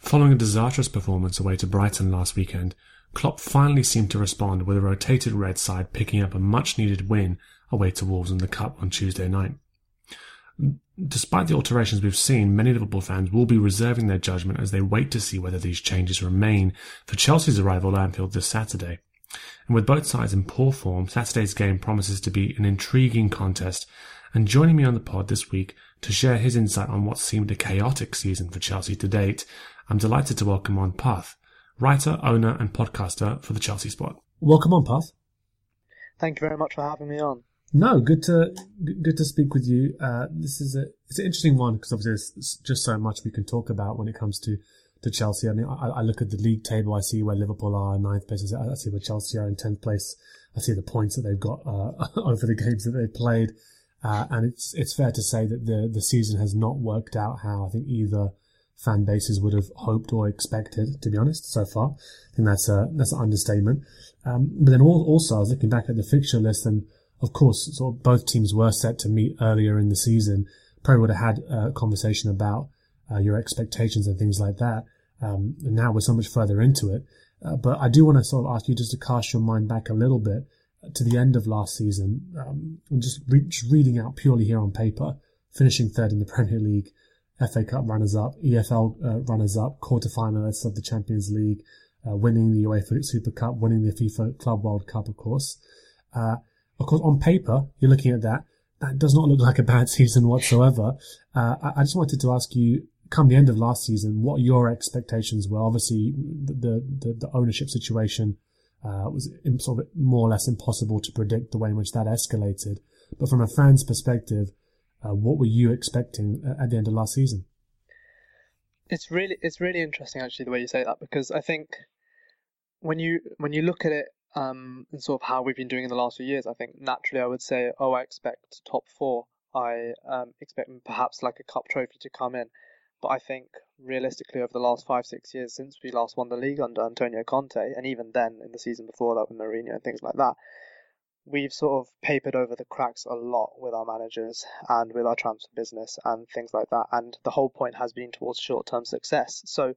Following a disastrous performance away to Brighton last weekend, Klopp finally seemed to respond with a rotated red side picking up a much needed win away to Wolves in the Cup on Tuesday night. Despite the alterations we've seen, many Liverpool fans will be reserving their judgment as they wait to see whether these changes remain for Chelsea's arrival at Anfield this Saturday. And with both sides in poor form, Saturday's game promises to be an intriguing contest. And joining me on the pod this week to share his insight on what seemed a chaotic season for Chelsea to date, I'm delighted to welcome on Parth, writer, owner, and podcaster for the Chelsea Spot. Welcome on, Parth. Thank you very much for having me on. No, good to good to speak with you. Uh, this is a it's an interesting one because obviously there's just so much we can talk about when it comes to to Chelsea. I mean, I, I look at the league table, I see where Liverpool are in ninth place, I see where Chelsea are in tenth place. I see the points that they've got uh, over the games that they've played, uh, and it's it's fair to say that the the season has not worked out how I think either fan bases would have hoped or expected. To be honest, so far, I think that's a that's an understatement. Um, but then also, I was looking back at the fixture list and of course, sort of both teams were set to meet earlier in the season. Probably would have had a conversation about uh, your expectations and things like that. Um, and now we're so much further into it. Uh, but I do want to sort of ask you just to cast your mind back a little bit to the end of last season, um, and just, re- just reading out purely here on paper, finishing third in the Premier League, FA Cup runners-up, EFL uh, runners-up, quarter-finalists of the Champions League, uh, winning the UEFA Super Cup, winning the FIFA Club World Cup, of course. Uh, of course, on paper, you're looking at that. That does not look like a bad season whatsoever. Uh, I, just wanted to ask you, come the end of last season, what your expectations were. Obviously, the the, the ownership situation uh, was sort of more or less impossible to predict the way in which that escalated. But from a fan's perspective, uh, what were you expecting at the end of last season? It's really it's really interesting actually the way you say that because I think when you when you look at it um, and sort of how we've been doing in the last few years, I think naturally I would say, oh, I expect top four. I um, expect perhaps like a cup trophy to come in. But I think realistically, over the last five, six years since we last won the league under Antonio Conte, and even then in the season before that with Mourinho and things like that, we've sort of papered over the cracks a lot with our managers and with our transfer business and things like that. And the whole point has been towards short term success. So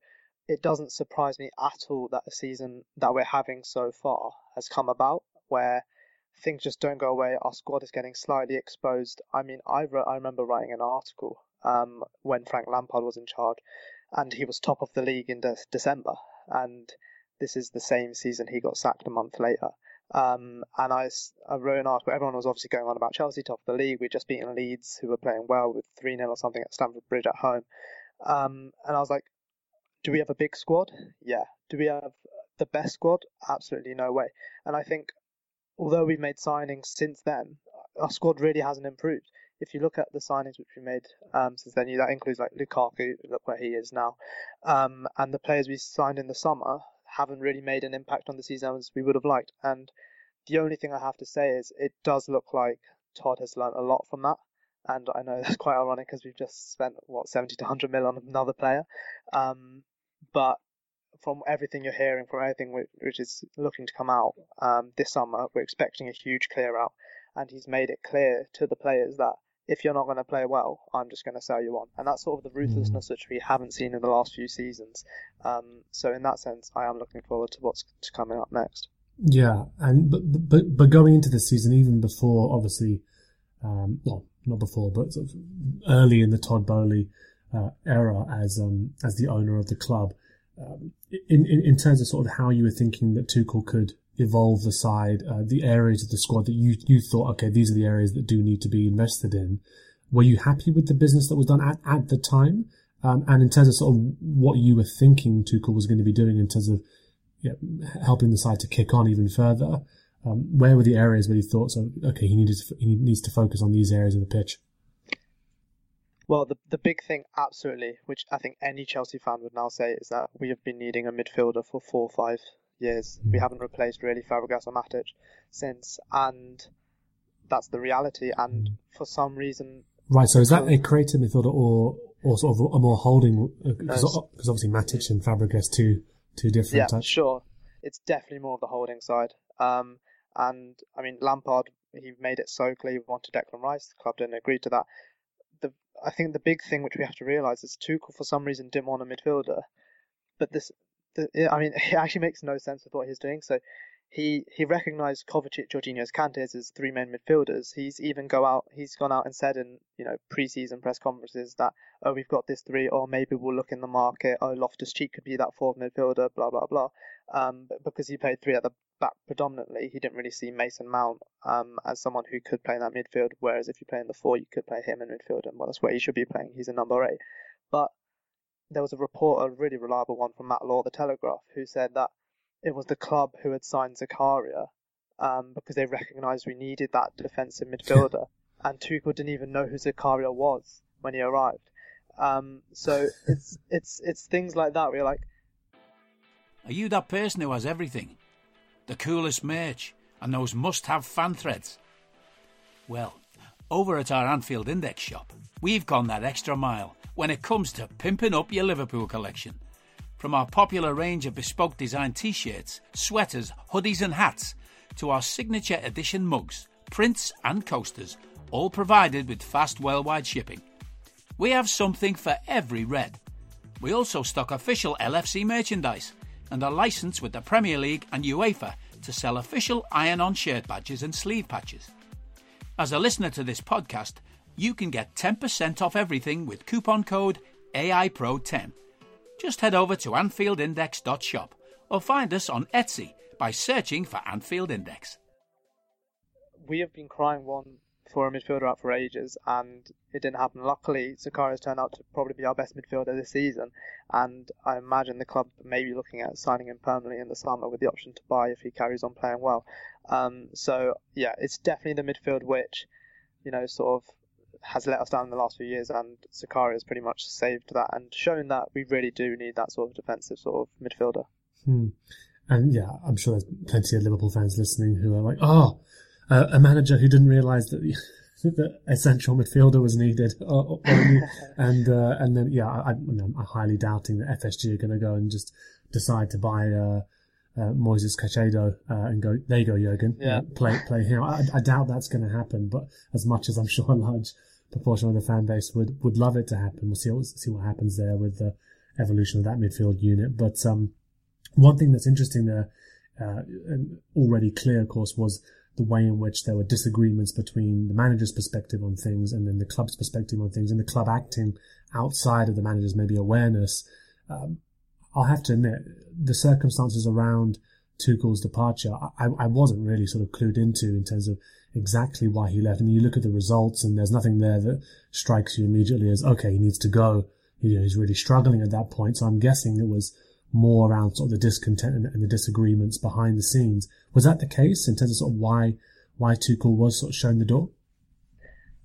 it doesn't surprise me at all that the season that we're having so far has come about where things just don't go away. Our squad is getting slightly exposed. I mean, I, wrote, I remember writing an article um, when Frank Lampard was in charge, and he was top of the league in de- December, and this is the same season he got sacked a month later. Um, and I, I wrote an article. Everyone was obviously going on about Chelsea top of the league. We'd just beaten Leeds, who were playing well with 3 0 or something at Stamford Bridge at home. Um, and I was like, do we have a big squad? Yeah. Do we have the best squad? Absolutely no way. And I think, although we've made signings since then, our squad really hasn't improved. If you look at the signings which we made um, since then, that includes like Lukaku, look where he is now, um, and the players we signed in the summer haven't really made an impact on the season as we would have liked. And the only thing I have to say is it does look like Todd has learned a lot from that. And I know that's quite ironic because we've just spent what 70 to 100 mil on another player. Um, but from everything you're hearing, from everything which, is looking to come out um, this summer, we're expecting a huge clear out. And he's made it clear to the players that if you're not going to play well, I'm just going to sell you on. And that's sort of the ruthlessness which we haven't seen in the last few seasons. Um, so in that sense, I am looking forward to what's coming up next. Yeah, and but but but going into this season, even before obviously, um, well, not before, but sort of early in the Todd Boehly uh, era as um as the owner of the club, um, in, in in terms of sort of how you were thinking that Tuchel could evolve the side, uh, the areas of the squad that you you thought, okay, these are the areas that do need to be invested in. Were you happy with the business that was done at, at the time? Um, and in terms of sort of what you were thinking Tuchel was going to be doing in terms of yeah, helping the side to kick on even further, um, where were the areas where you thought, so okay, he needed to, he needs to focus on these areas of the pitch? Well, the the big thing, absolutely, which I think any Chelsea fan would now say, is that we have been needing a midfielder for four or five years. We Mm. haven't replaced really Fabregas or Matic since, and that's the reality. And Mm. for some reason, Right. So is that a creative midfielder or or sort of a more holding? Because No, obviously Matic and Fabregas two two different yeah, types. sure, it's definitely more of the holding side. Um, and I mean Lampard, he made it so clear he wanted Declan Rice. The club didn't agree to that. The I think the big thing which we have to realise is Tuchel for some reason didn't want a midfielder, but this, I mean, it actually makes no sense with what he's doing. So he he recognised Kovacic, Jorginho, Kantes as three main midfielders. He's even go out. He's gone out and said in you know pre-season press conferences that oh we've got this three, or maybe we'll look in the market. Oh Loftus Cheek could be that fourth midfielder. Blah blah blah. Um, because he played three at the back predominantly, he didn't really see Mason Mount um as someone who could play in that midfield. Whereas if you play in the four, you could play him in midfield, and well that's where he should be playing. He's a number eight. But there was a report, a really reliable one from Matt Law, the Telegraph, who said that it was the club who had signed Zakaria um, because they recognised we needed that defensive midfielder, and Tuchel didn't even know who Zakaria was when he arrived. Um, so it's it's it's things like that where you're like, Are you that person who has everything? The coolest merch and those must have fan threads? Well, over at our Anfield Index shop, we've gone that extra mile when it comes to pimping up your Liverpool collection. From our popular range of bespoke design t shirts, sweaters, hoodies, and hats, to our signature edition mugs, prints, and coasters, all provided with fast worldwide shipping. We have something for every red. We also stock official LFC merchandise and are licensed with the Premier League and UEFA to sell official iron on shirt badges and sleeve patches. As a listener to this podcast, you can get 10% off everything with coupon code AIPRO10. Just head over to AnfieldIndex.shop or find us on Etsy by searching for Anfield Index. we have been crying one for a midfielder out for ages, and it didn't happen. Luckily, Zakaria's turned out to probably be our best midfielder this season, and I imagine the club may be looking at signing him permanently in the summer with the option to buy if he carries on playing well. Um, so yeah, it's definitely the midfield which, you know, sort of has let us down in the last few years, and Zakaria has pretty much saved that and shown that we really do need that sort of defensive sort of midfielder. Hmm. And yeah, I'm sure there's plenty of Liverpool fans listening who are like, oh, uh, a manager who didn't realise that the, the essential midfielder was needed. Or, or, and uh, and then, yeah, I, I'm highly doubting that FSG are going to go and just decide to buy uh, uh, Moises Caicedo uh, and go, there you go, Jurgen, Yeah. uh, play, play him. I, I doubt that's going to happen, but as much as I'm sure a large proportion of the fan base would, would love it to happen, we'll see what, see what happens there with the evolution of that midfield unit. But um, one thing that's interesting there, uh, and already clear, of course, was the way in which there were disagreements between the manager's perspective on things and then the club's perspective on things, and the club acting outside of the manager's maybe awareness. Um, I'll have to admit, the circumstances around Tuchel's departure, I, I wasn't really sort of clued into in terms of exactly why he left. I mean, you look at the results and there's nothing there that strikes you immediately as, okay, he needs to go. You know, he's really struggling at that point. So I'm guessing it was more around sort of the discontent and, the disagreements behind the scenes. Was that the case in terms of sort of why, why Tuchel was sort of shown the door?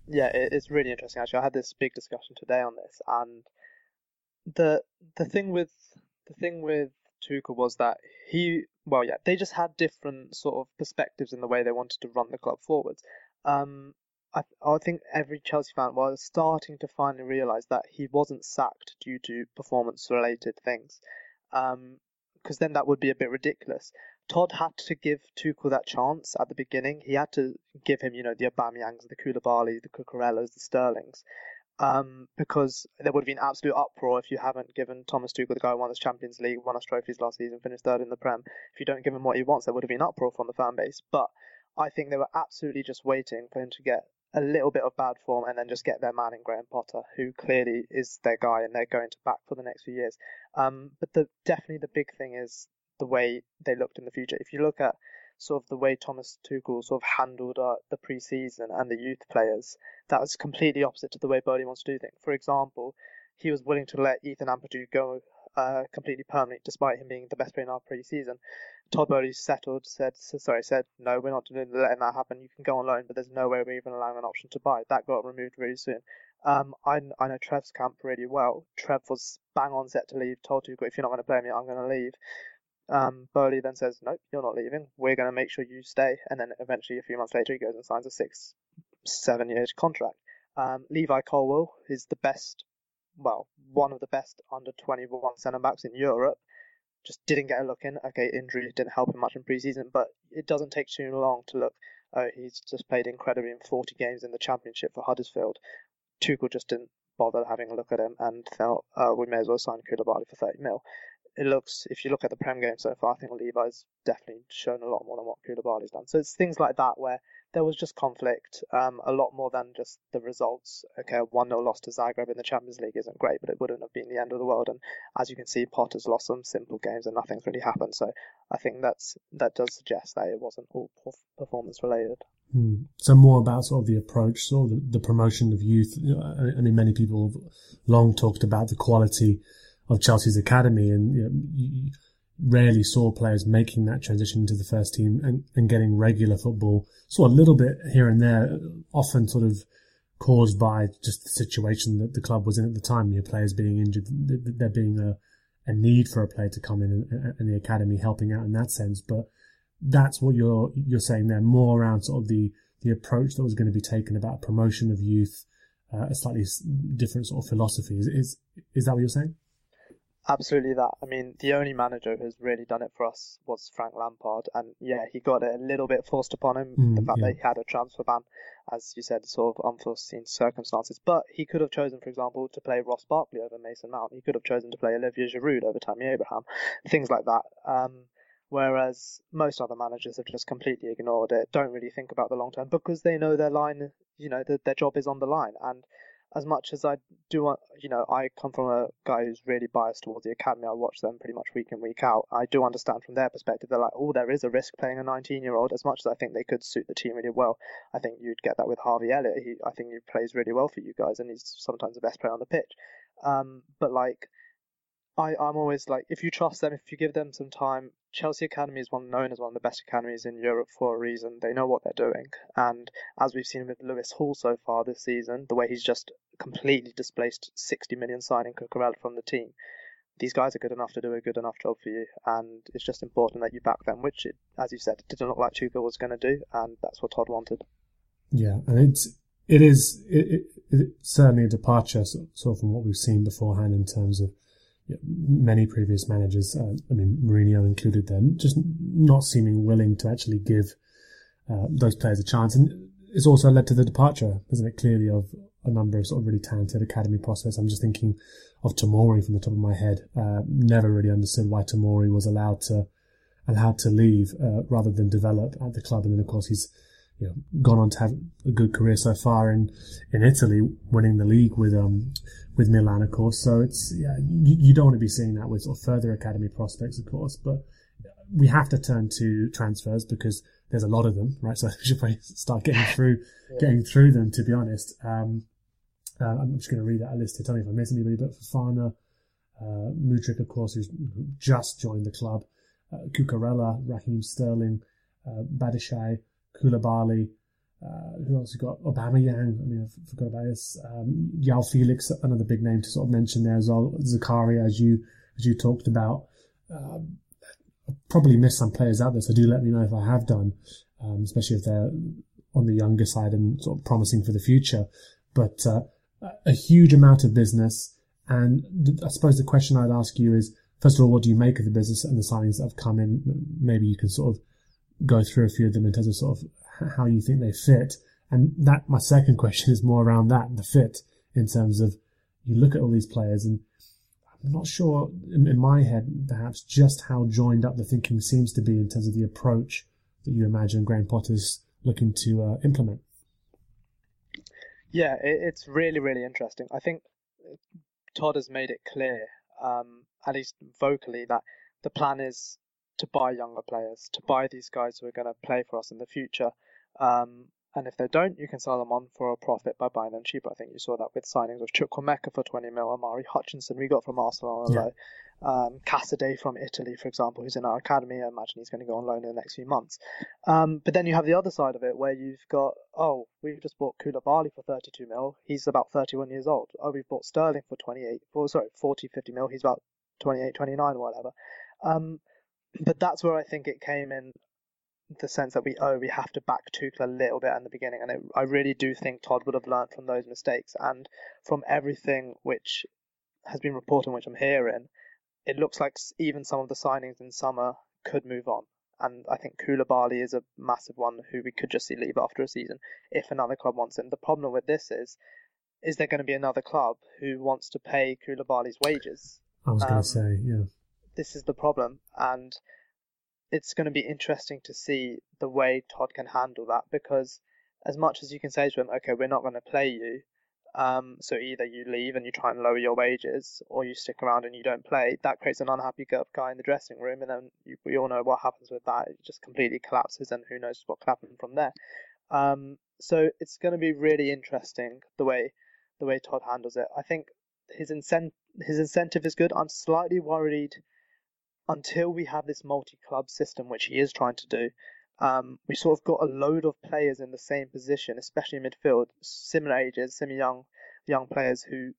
Yeah, it's really interesting actually. I had this big discussion today on this and the, the thing with, the thing with Tuchel was that he, well, yeah, they just had different sort of perspectives in the way they wanted to run the club forwards. Um, I, I think every Chelsea fan was starting to finally realise that he wasn't sacked due to performance-related things, because um, then that would be a bit ridiculous. Todd had to give Tuchel that chance at the beginning. He had to give him, you know, the Aubameyangs, the Koulibaly, the Cucurella's, the Sterlings, um, because there would have been absolute uproar if you haven't given Thomas Tuchel, the guy who won the Champions League, won us trophies last season, finished third in the Prem. If you don't give him what he wants, there would have been uproar from the fan base. But I think they were absolutely just waiting for him to get a little bit of bad form and then just get their man in Graham Potter, who clearly is their guy and they're going to back for the next few years. Um, but the definitely the big thing is the way they looked in the future. If you look at sort of the way Thomas Tuchel sort of handled uh, the preseason and the youth players, that was completely opposite to the way Boehly wants to do things. For example, he was willing to let Ethan Ampadu go uh, completely permanently, despite him being the best player in our preseason. Todd Boehly settled, said, sorry, said, no, we're not doing, letting that happen. You can go on loan, but there's no way we're even allowing an option to buy. That got removed really soon. Um, I, I know Trev's camp really well. Trev was bang on set to leave, told Tuchel, if you're not going to play me, I'm going to leave. Um, Boehly then says, "Nope, you're not leaving. We're going to make sure you stay." And then eventually, a few months later, he goes and signs a six, seven years contract. Um, Levi Colwill is the best, well, one of the best under 21 centre backs in Europe. Just didn't get a look in. Okay, injury didn't help him much in preseason, but it doesn't take too long to look. Oh, he's just played incredibly in 40 games in the Championship for Huddersfield. Tuchel just didn't bother having a look at him and felt, oh, we may as well sign Koulibaly for 30 mil it looks, if you look at the Prem game so far, I think Levi's definitely shown a lot more than what Koulibaly's done. So it's things like that where there was just conflict, um, a lot more than just the results. Okay, a 1 0 loss to Zagreb in the Champions League isn't great, but it wouldn't have been the end of the world. And as you can see, Potter's lost some simple games and nothing's really happened. So I think that's that does suggest that it wasn't all performance related. Hmm. So more about sort of the approach, sort of the, the promotion of youth. I mean, many people have long talked about the quality of Chelsea's academy, and you, know, you rarely saw players making that transition into the first team and, and getting regular football. Saw a little bit here and there, often sort of caused by just the situation that the club was in at the time. Your players being injured, there being a, a need for a player to come in and, and the academy helping out in that sense. But that's what you're you're saying there, more around sort of the the approach that was going to be taken about promotion of youth, uh, a slightly different sort of philosophy. Is, is is that what you're saying? Absolutely that. I mean, the only manager who's really done it for us was Frank Lampard, and yeah, he got it a little bit forced upon him. Mm, the fact yeah. that he had a transfer ban, as you said, sort of unforeseen circumstances. But he could have chosen, for example, to play Ross Barkley over Mason Mount. He could have chosen to play Olivier Giroud over Tammy Abraham, things like that. Um, whereas most other managers have just completely ignored it, don't really think about the long term because they know their line, you know, their job is on the line, and as much as I do want, you know, I come from a guy who's really biased towards the academy. I watch them pretty much week in, week out. I do understand from their perspective, they're like, oh, there is a risk playing a 19 year old. As much as I think they could suit the team really well, I think you'd get that with Harvey Elliott. He, I think he plays really well for you guys, and he's sometimes the best player on the pitch. Um, but like, I, I'm always like, if you trust them, if you give them some time, Chelsea Academy is one known as one of the best academies in Europe for a reason. They know what they're doing, and as we've seen with Lewis Hall so far this season, the way he's just completely displaced 60 million signing Cucurella from the team, these guys are good enough to do a good enough job for you, and it's just important that you back them, which, it, as you said, it didn't look like Tuchel was going to do, and that's what Todd wanted. Yeah, and it's it is it, it, it's certainly a departure sort of from what we've seen beforehand in terms of many previous managers, uh, I mean Mourinho included, then just not seeming willing to actually give uh, those players a chance, and it's also led to the departure, isn't it? Clearly of a number of sort of really talented academy prospects. I'm just thinking of Tomori from the top of my head. Uh, never really understood why Tomori was allowed to allowed to leave uh, rather than develop at the club. And then of course he's you know gone on to have a good career so far in in Italy, winning the league with um with Milan, of course. So it's yeah, you, you don't want to be seeing that with sort of further academy prospects, of course, but we have to turn to transfers because there's a lot of them, right? So we should probably start getting through, yeah. getting through them. To be honest, um, uh, I'm just going to read out a list here. Tell me if I miss anybody. But Fofana, uh, Mudryk, of course, who's just joined the club, uh, Cucurella, Raheem Sterling, uh, Badiashile, Koulibaly. Uh, who else? You got Aubameyang. I mean, I forgot about this. Um, Joao Felix, another big name to sort of mention there as well. Zakaria, as you as you talked about. Um, probably missed some players out there, so do let me know if I have done, um, especially if they're on the younger side and sort of promising for the future. But uh, a huge amount of business, and I suppose the question I'd ask you is, first of all, what do you make of the business and the signings that have come in? Maybe you can sort of go through a few of them in terms of sort of how you think they fit. And that, my second question is more around that, the fit, in terms of you look at all these players and I'm not sure in, my head perhaps just how joined up the thinking seems to be in terms of the approach that you imagine Graham Potter's looking to uh, implement. Yeah, it's really really interesting. I think Todd has made it clear, um, at least vocally, that the plan is to buy younger players, to buy these guys who are going to play for us in the future. Um, and if they don't, you can sell them on for a profit by buying them cheaper. I think you saw that with signings of Chukwuemeka for 20 mil, Omari Hutchinson we got from Arsenal on a low. Um, Casadei from Italy, for example, who's in our academy. I imagine he's going to go on loan in the next few months. Um, but then you have the other side of it where you've got, oh, we've just bought Koulibaly for 32 mil. He's about 31 years old. Oh, we've bought Sterling for 28, well, sorry, 40, 50 mil. He's about 28, 29 whatever. Um, but that's where I think it came in the sense that we oh we have to back Tuchel a little bit in the beginning, and it, I really do think Todd would have learned from those mistakes and from everything which has been reported, which I'm hearing, it looks like even some of the signings in summer could move on. And I think Koulibaly is a massive one who we could just see leave after a season if another club wants him. The problem with this is, is there going to be another club who wants to pay Koulibaly's wages? I was um, going to say, yeah. This is the problem, and it's going to be interesting to see the way Todd can handle that because as much as you can say to him, okay, we're not going to play you, um, so either you leave and you try and lower your wages, or you stick around and you don't play. That creates an unhappy guy in the dressing room, and then you, we all know what happens with that. It just completely collapses, and who knows what could happen from there. Um, so it's going to be really interesting the way the way Todd handles it. I think his incent his incentive is good. I'm slightly worried until we have this multi-club system, which he is trying to do, um, we sort of got a load of players in the same position, especially midfield, similar ages, semi-young, young players who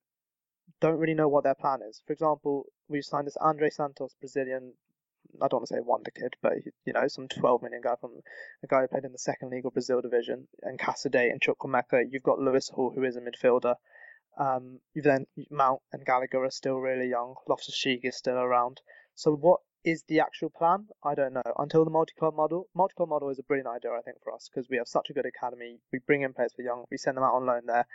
don't really know what their plan is. For example, we signed this Andrey Santos, Brazilian. I don't want to say wonder kid, but you know, some 12 million guy from a guy who played in the second league of Brazil division, and Casadei and Chukwuemeka. You've got Lewis Hall, who is a midfielder. Um, you've then Mount and Gallagher are still really young. Loftus Cheek is still around. So what is the actual plan? I don't know. Until the multi-club model, multi-club model is a brilliant idea, I think, for us because we have such a good academy. We bring in players for young, we send them out on loan there.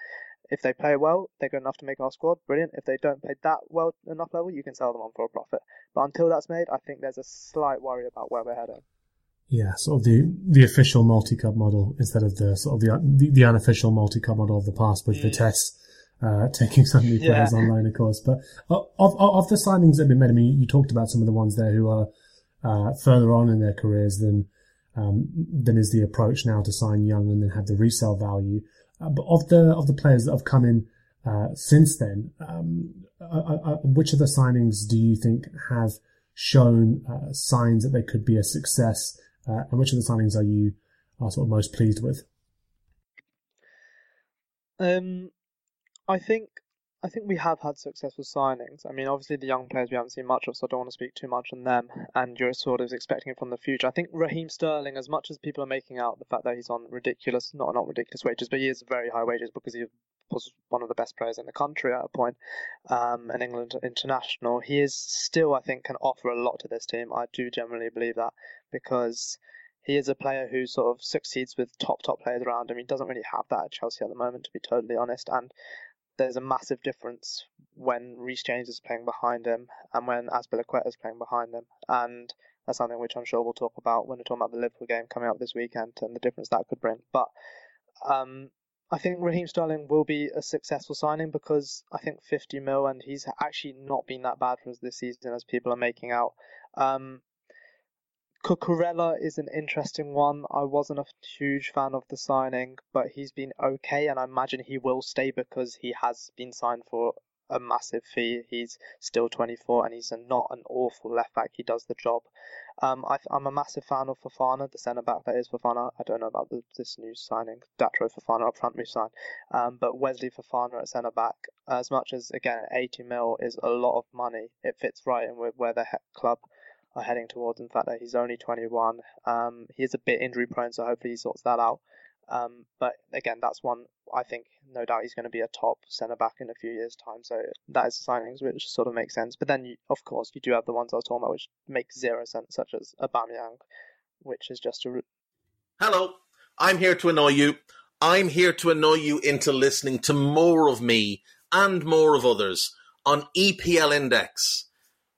If they play well, they're good enough to make our squad. Brilliant. If they don't play that well enough level, you can sell them on for a profit. But until that's made, I think there's a slight worry about where we're heading. Yeah, sort of the the official multi-club model instead of the sort of the the, the unofficial multi-club model of the past with mm. Vitesse uh, taking some new players yeah. online, of course. But of, of, of the signings that have been made, I mean, you talked about some of the ones there who are uh, further on in their careers than um, than is the approach now to sign young and then have the resale value. Uh, but of the of the players that have come in uh, since then, um, uh, uh, which of the signings do you think have shown signs that they could be a success, and which of the signings are you are sort of most pleased with? Um, I think I think we have had successful signings. I mean, obviously the young players we haven't seen much of, so I don't want to speak too much on them. And you're sort of expecting it from the future. I think Raheem Sterling, as much as people are making out the fact that he's on ridiculous, not not ridiculous wages, but he is very high wages because he was one of the best players in the country at a point, um, an England international. He is still, I think, can offer a lot to this team. I do generally believe that because he is a player who sort of succeeds with top top players around him. He doesn't really have that at Chelsea at the moment, to be totally honest. And there's a massive difference when Reece James is playing behind him and when Azpilicueta is playing behind him. And that's something which I'm sure we'll talk about when we're talking about the Liverpool game coming up this weekend and the difference that could bring. But um, I think Raheem Sterling will be a successful signing because I think 50 mil and he's actually not been that bad for us this season as people are making out. Um, Cucurella is an interesting one. I wasn't a huge fan of the signing, but he's been okay, and I imagine he will stay because he has been signed for a massive fee. He's still 24, and he's a, not an awful left back. He does the job. Um, I, am a massive fan of Fofana, the centre back that is Fofana. I don't know about the, this new signing, Datro Fofana up front we signed, um, but Wesley Fofana at centre back. As much as again, 80 mil is a lot of money. It fits right in with where the club are heading towards. In fact, that he's only 21. Um, he is a bit injury prone, so hopefully he sorts that out. Um, but again, that's one I think no doubt he's going to be a top centre back in a few years' time. So that is signings which sort of make sense. But then, you, of course, you do have the ones I was talking about which make zero sense, such as Aubameyang, which is just a. Hello, I'm here to annoy you. I'm here to annoy you into listening to more of me and more of others on EPL Index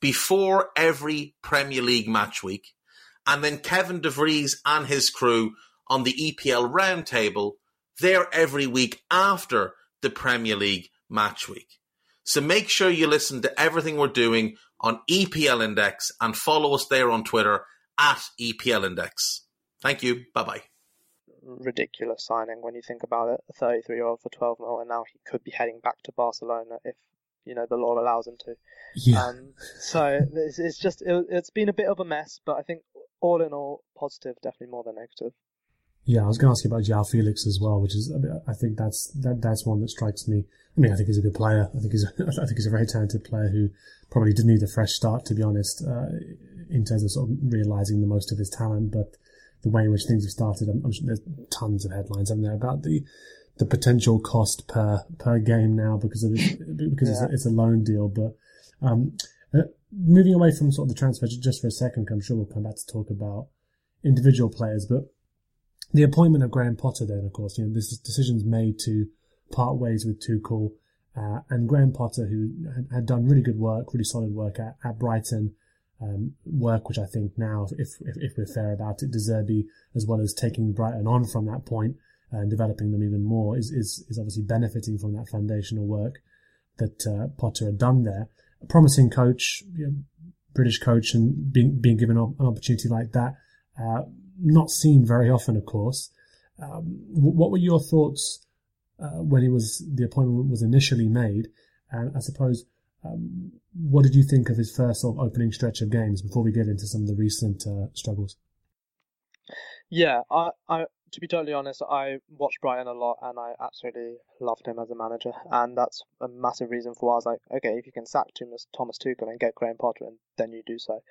before every Premier League match week, and then Kevin De DeVries and his crew on the EPL roundtable there every week after the Premier League match week. So make sure you listen to everything we're doing on EPL Index and follow us there on Twitter at EPL Index. Thank you. Bye bye. Ridiculous signing when you think about it. A 33 year old for 12 mil, and now he could be heading back to Barcelona if you know the law allows him to. Yeah. Um, so it's, it's just it, it's been a bit of a mess, but I think all in all, positive, definitely more than negative. Yeah, I was going to ask you about João Felix as well, which is I think that's that that's one that strikes me. I mean, I think he's a good player. I think he's a, I think he's a very talented player who probably didn't need a fresh start, to be honest, uh, in terms of sort of realizing the most of his talent. But the way in which things have started, I'm, I'm sure there's tons of headlines in there about the the potential cost per per game now because of this, because yeah. it's, a, it's, a, loan deal. But um, uh, moving away from sort of the transfer just for a second, I'm sure we'll come back to talk about individual players. But the appointment of Graham Potter, then of course, you know, this decision's made to part ways with Tuchel. Uh, and Graham Potter, who had, had, done really good work, really solid work at, at Brighton, um, work which I think now, if, if, if we're fair about it, De Zerbi, as well as taking Brighton on from that point, and developing them even more is, is, is obviously benefiting from that foundational work that uh, Potter had done there. A promising coach, you know, British coach, and being being given an opportunity like that, uh, not seen very often, of course. Um, what were your thoughts uh, when he was the appointment was initially made? And I suppose, um, what did you think of his first sort of opening stretch of games before we get into some of the recent uh, struggles? Yeah, I, I to be totally honest, I watched Brighton a lot and I absolutely loved him as a manager. And that's a massive reason for why I was like, okay, if you can sack Thomas, Tuchel and get Graham Potter in, then you do so.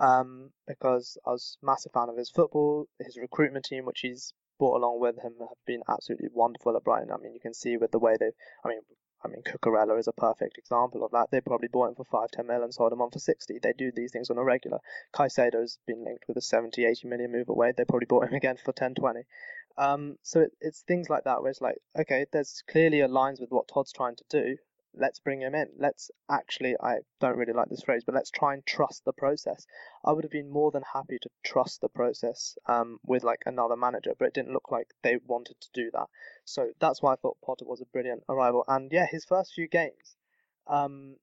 Um, because I was a massive fan of his football, his recruitment team, which he's brought along with him, have been absolutely wonderful at Brighton. I mean, you can see with the way they, I mean, I mean, Cucurella is a perfect example of that. They probably bought him for 5, 10 million, sold him on for 60. They do these things on a regular. Caicedo's been linked with a 70, 80 million move away. They probably bought him again for 10, 20. Um, so it, it's things like that where it's like, okay, there's clearly aligns with what Todd's trying to do. Let's bring him in. Let's actually, I don't really like this phrase, but let's try and trust the process. I would have been more than happy to trust the process um, with like another manager, but it didn't look like they wanted to do that. So that's why I thought Potter was a brilliant arrival. And yeah, his first few games, um,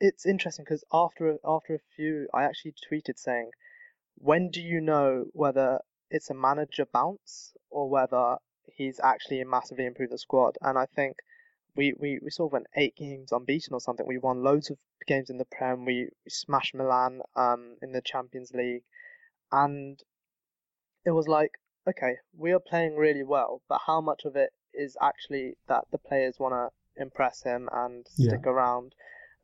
it's interesting because after after a few, I actually tweeted saying, "When do you know whether it's a manager bounce or whether he's actually massively improved the squad?" And I think we, we, we sort of went eight games unbeaten or something. We won loads of games in the Prem. We, we smashed Milan um, in the Champions League, and it was like, okay, we are playing really well, but how much of it is actually that the players want to impress him and stick Yeah. around?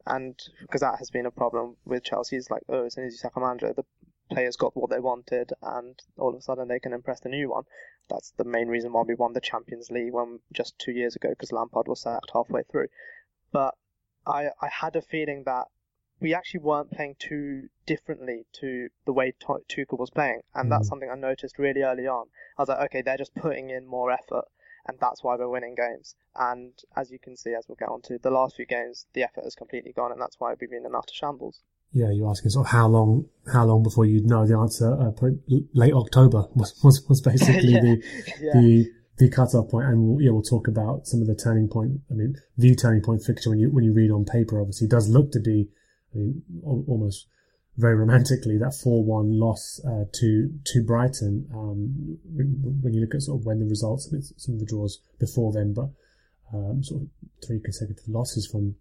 And because that has been a problem with Chelsea, it's like, oh, as soon as you sack a manager, the players got what they wanted, and all of a sudden they can impress the new one. That's the main reason why we won the Champions League when just two years ago, because Lampard was sacked halfway through. But I, I had a feeling that we actually weren't playing too differently to the way Tu- Tuchel was playing, and that's Mhm. something I noticed really early on. I was like, okay, they're just putting in more effort, and that's why we're winning games. And as you can see, as we'll get on to the last few games, the effort has completely gone, and that's why we've been in utter shambles. Yeah, you're asking sort of how long, how long before you'd know the answer. Uh, late October was was, was basically Yeah, the yeah. the the cut-off point, and we'll, yeah, we'll talk about some of the turning point. I mean, the turning point fixture when you when you read on paper, obviously, does look to be, I mean, almost very romantically that four-one loss uh, to to Brighton. Um, when, when you look at sort of when the results, some of the draws before then, but um, sort of three consecutive losses from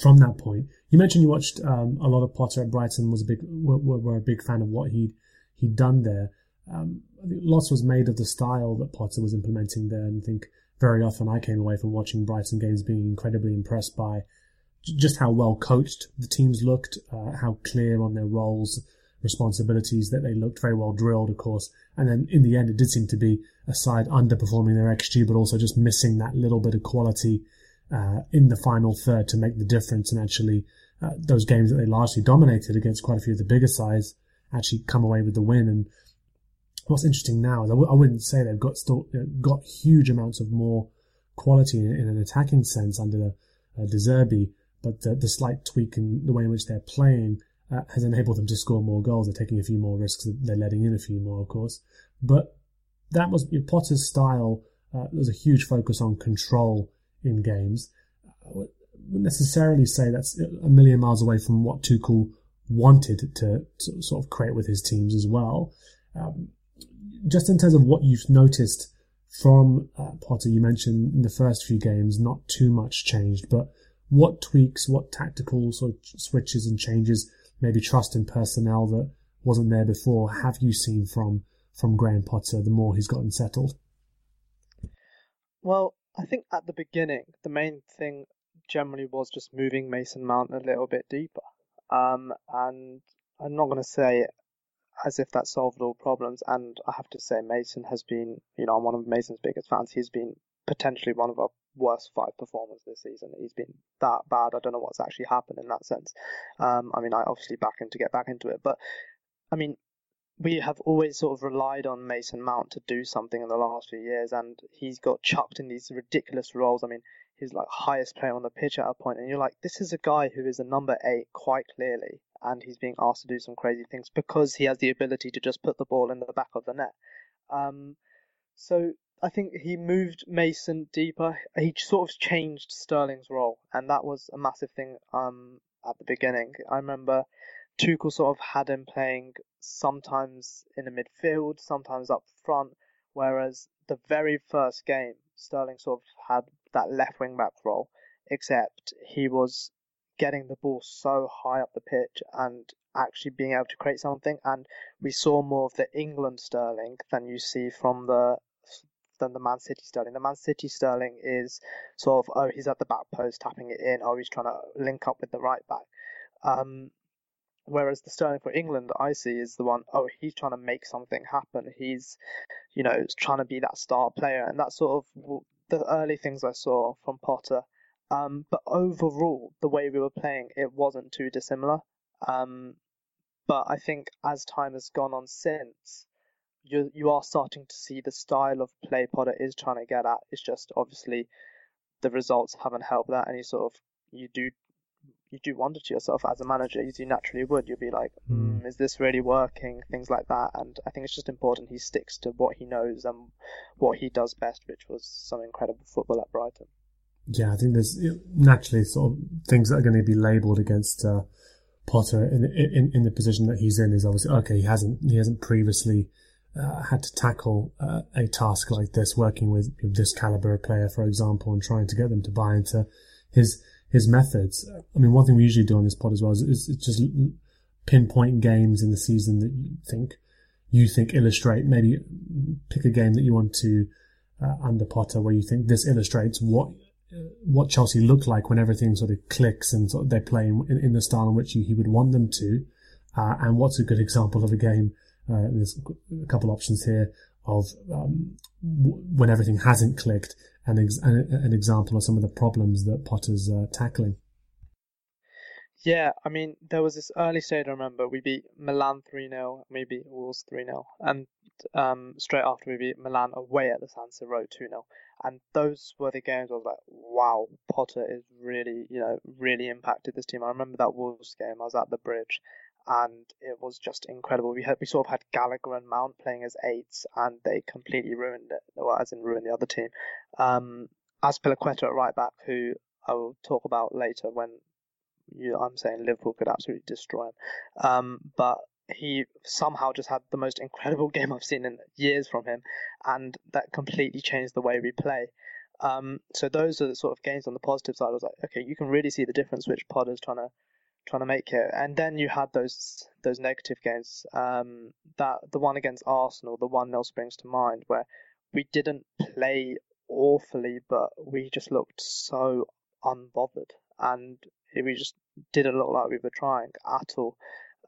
from that point. You mentioned you watched um, a lot of Potter at Brighton. Was a big were, were, a big fan of what he he'd done there. Um, lots was made of the style that Potter was implementing there, and I think very often I came away from watching Brighton games being incredibly impressed by just how well coached the teams looked, uh, how clear on their roles, responsibilities that they looked, very well drilled, of course. And then in the end, it did seem to be a side underperforming their XG, but also just missing that little bit of quality uh, in the final third to make the difference and actually uh, those games that they largely dominated against quite a few of the bigger sides actually come away with the win. And what's interesting now is I w- I wouldn't say they've got still you know, got huge amounts of more quality in, in an attacking sense under uh, De Zerbi, but the, the slight tweak in the way in which they're playing uh, has enabled them to score more goals. They're taking a few more risks. They're letting in a few more, of course. But that was Potter's style. Uh, there was a huge focus on control in games. I wouldn't necessarily say that's a million miles away from what Tuchel wanted to, to sort of create with his teams as well. Um, just in terms of what you've noticed from uh, Potter, you mentioned in the first few games, not too much changed, but what tweaks, what tactical sort of switches and changes, maybe trust in personnel that wasn't there before, have you seen from from Graham Potter the more he's gotten settled? Well, I think at the beginning, the main thing generally was just moving Mason Mount a little bit deeper. Um, and I'm not going to say as if that solved all problems. And I have to say, Mason has been, you know, I'm one of Mason's biggest fans. He's been potentially one of our worst five performers this season. He's been that bad. I don't know what's actually happened in that sense. Um, I mean, I obviously back him to get back into it, but I mean, we have always sort of relied on Mason Mount to do something in the last few years, and he's got chucked in these ridiculous roles. I mean, he's like highest player on the pitch at a point, and you're like, this is a guy who is a number eight quite clearly, and he's being asked to do some crazy things because he has the ability to just put the ball in the back of the net. Um, so I think he moved Mason deeper. He sort of changed Sterling's role, and that was a massive thing um, at the beginning. I remember Tuchel sort of had him playing sometimes in the midfield, sometimes up front, whereas the very first game, Sterling sort of had that left wing back role, except he was getting the ball so high up the pitch and actually being able to create something. And we saw more of the England Sterling than you see from the than the Man City Sterling. The Man City Sterling is sort of oh he's at the back post tapping it in, oh he's trying to link up with the right back. Um, whereas the Sterling for England I see is the one oh he's trying to make something happen. He's you know trying to be that star player, and that's sort of the early things I saw from Potter. Um, but overall, the way we were playing, it wasn't too dissimilar. Um, but I think as time has gone on since, you you are starting to see the style of play Potter is trying to get at. It's just obviously the results haven't helped that, and you sort of you do you do wonder to yourself as a manager, as you naturally would. You'd be like, mm, is this really working? Things like that. And I think it's just important he sticks to what he knows and what he does best, which was some incredible football at Brighton. Yeah, I think there's naturally sort of things that are going to be labelled against uh, Potter in, in in the position that he's in. Is obviously okay. He hasn't he hasn't previously uh, had to tackle uh, a task like this, working with this caliber of player, for example, and trying to get them to buy into his his methods. I mean, one thing we usually do on this pod as well is, is just pinpoint games in the season that you think you think illustrate maybe pick a game that you want to uh, under Potter where you think this illustrates what what Chelsea look like when everything sort of clicks and sort of they play in, in, the style in which he would want them to, uh, and what's a good example of a game? Uh, there's a couple options here of um, when everything hasn't clicked, and ex- an, example of some of the problems that Potter's uh, tackling. Yeah, I mean, there was this early stage, I remember, we beat Milan 3 0, we beat Wolves 3 0, and um, straight after we beat Milan away at the San Siro 2 0. And those were the games I was like, wow, Potter is really, you know, really impacted this team. I remember that Wolves game, I was at the bridge, and it was just incredible. We had we sort of had Gallagher and Mount playing as eights, and they completely ruined it, well, as in ruined the other team. Um, Azpilicueta at right back, who I will talk about later when you, I'm saying Liverpool could absolutely destroy him. Um, but he somehow just had the most incredible game I've seen in years from him, and that completely changed the way we play. Um, so those are the sort of games on the positive side. I was like, okay, you can really see the difference which Potter's trying to trying to make it. And then you had those those negative games. Um, that the one against Arsenal, the one 0 springs to mind, where we didn't play awfully, but we just looked so unbothered, and we just didn't look like we were trying at all.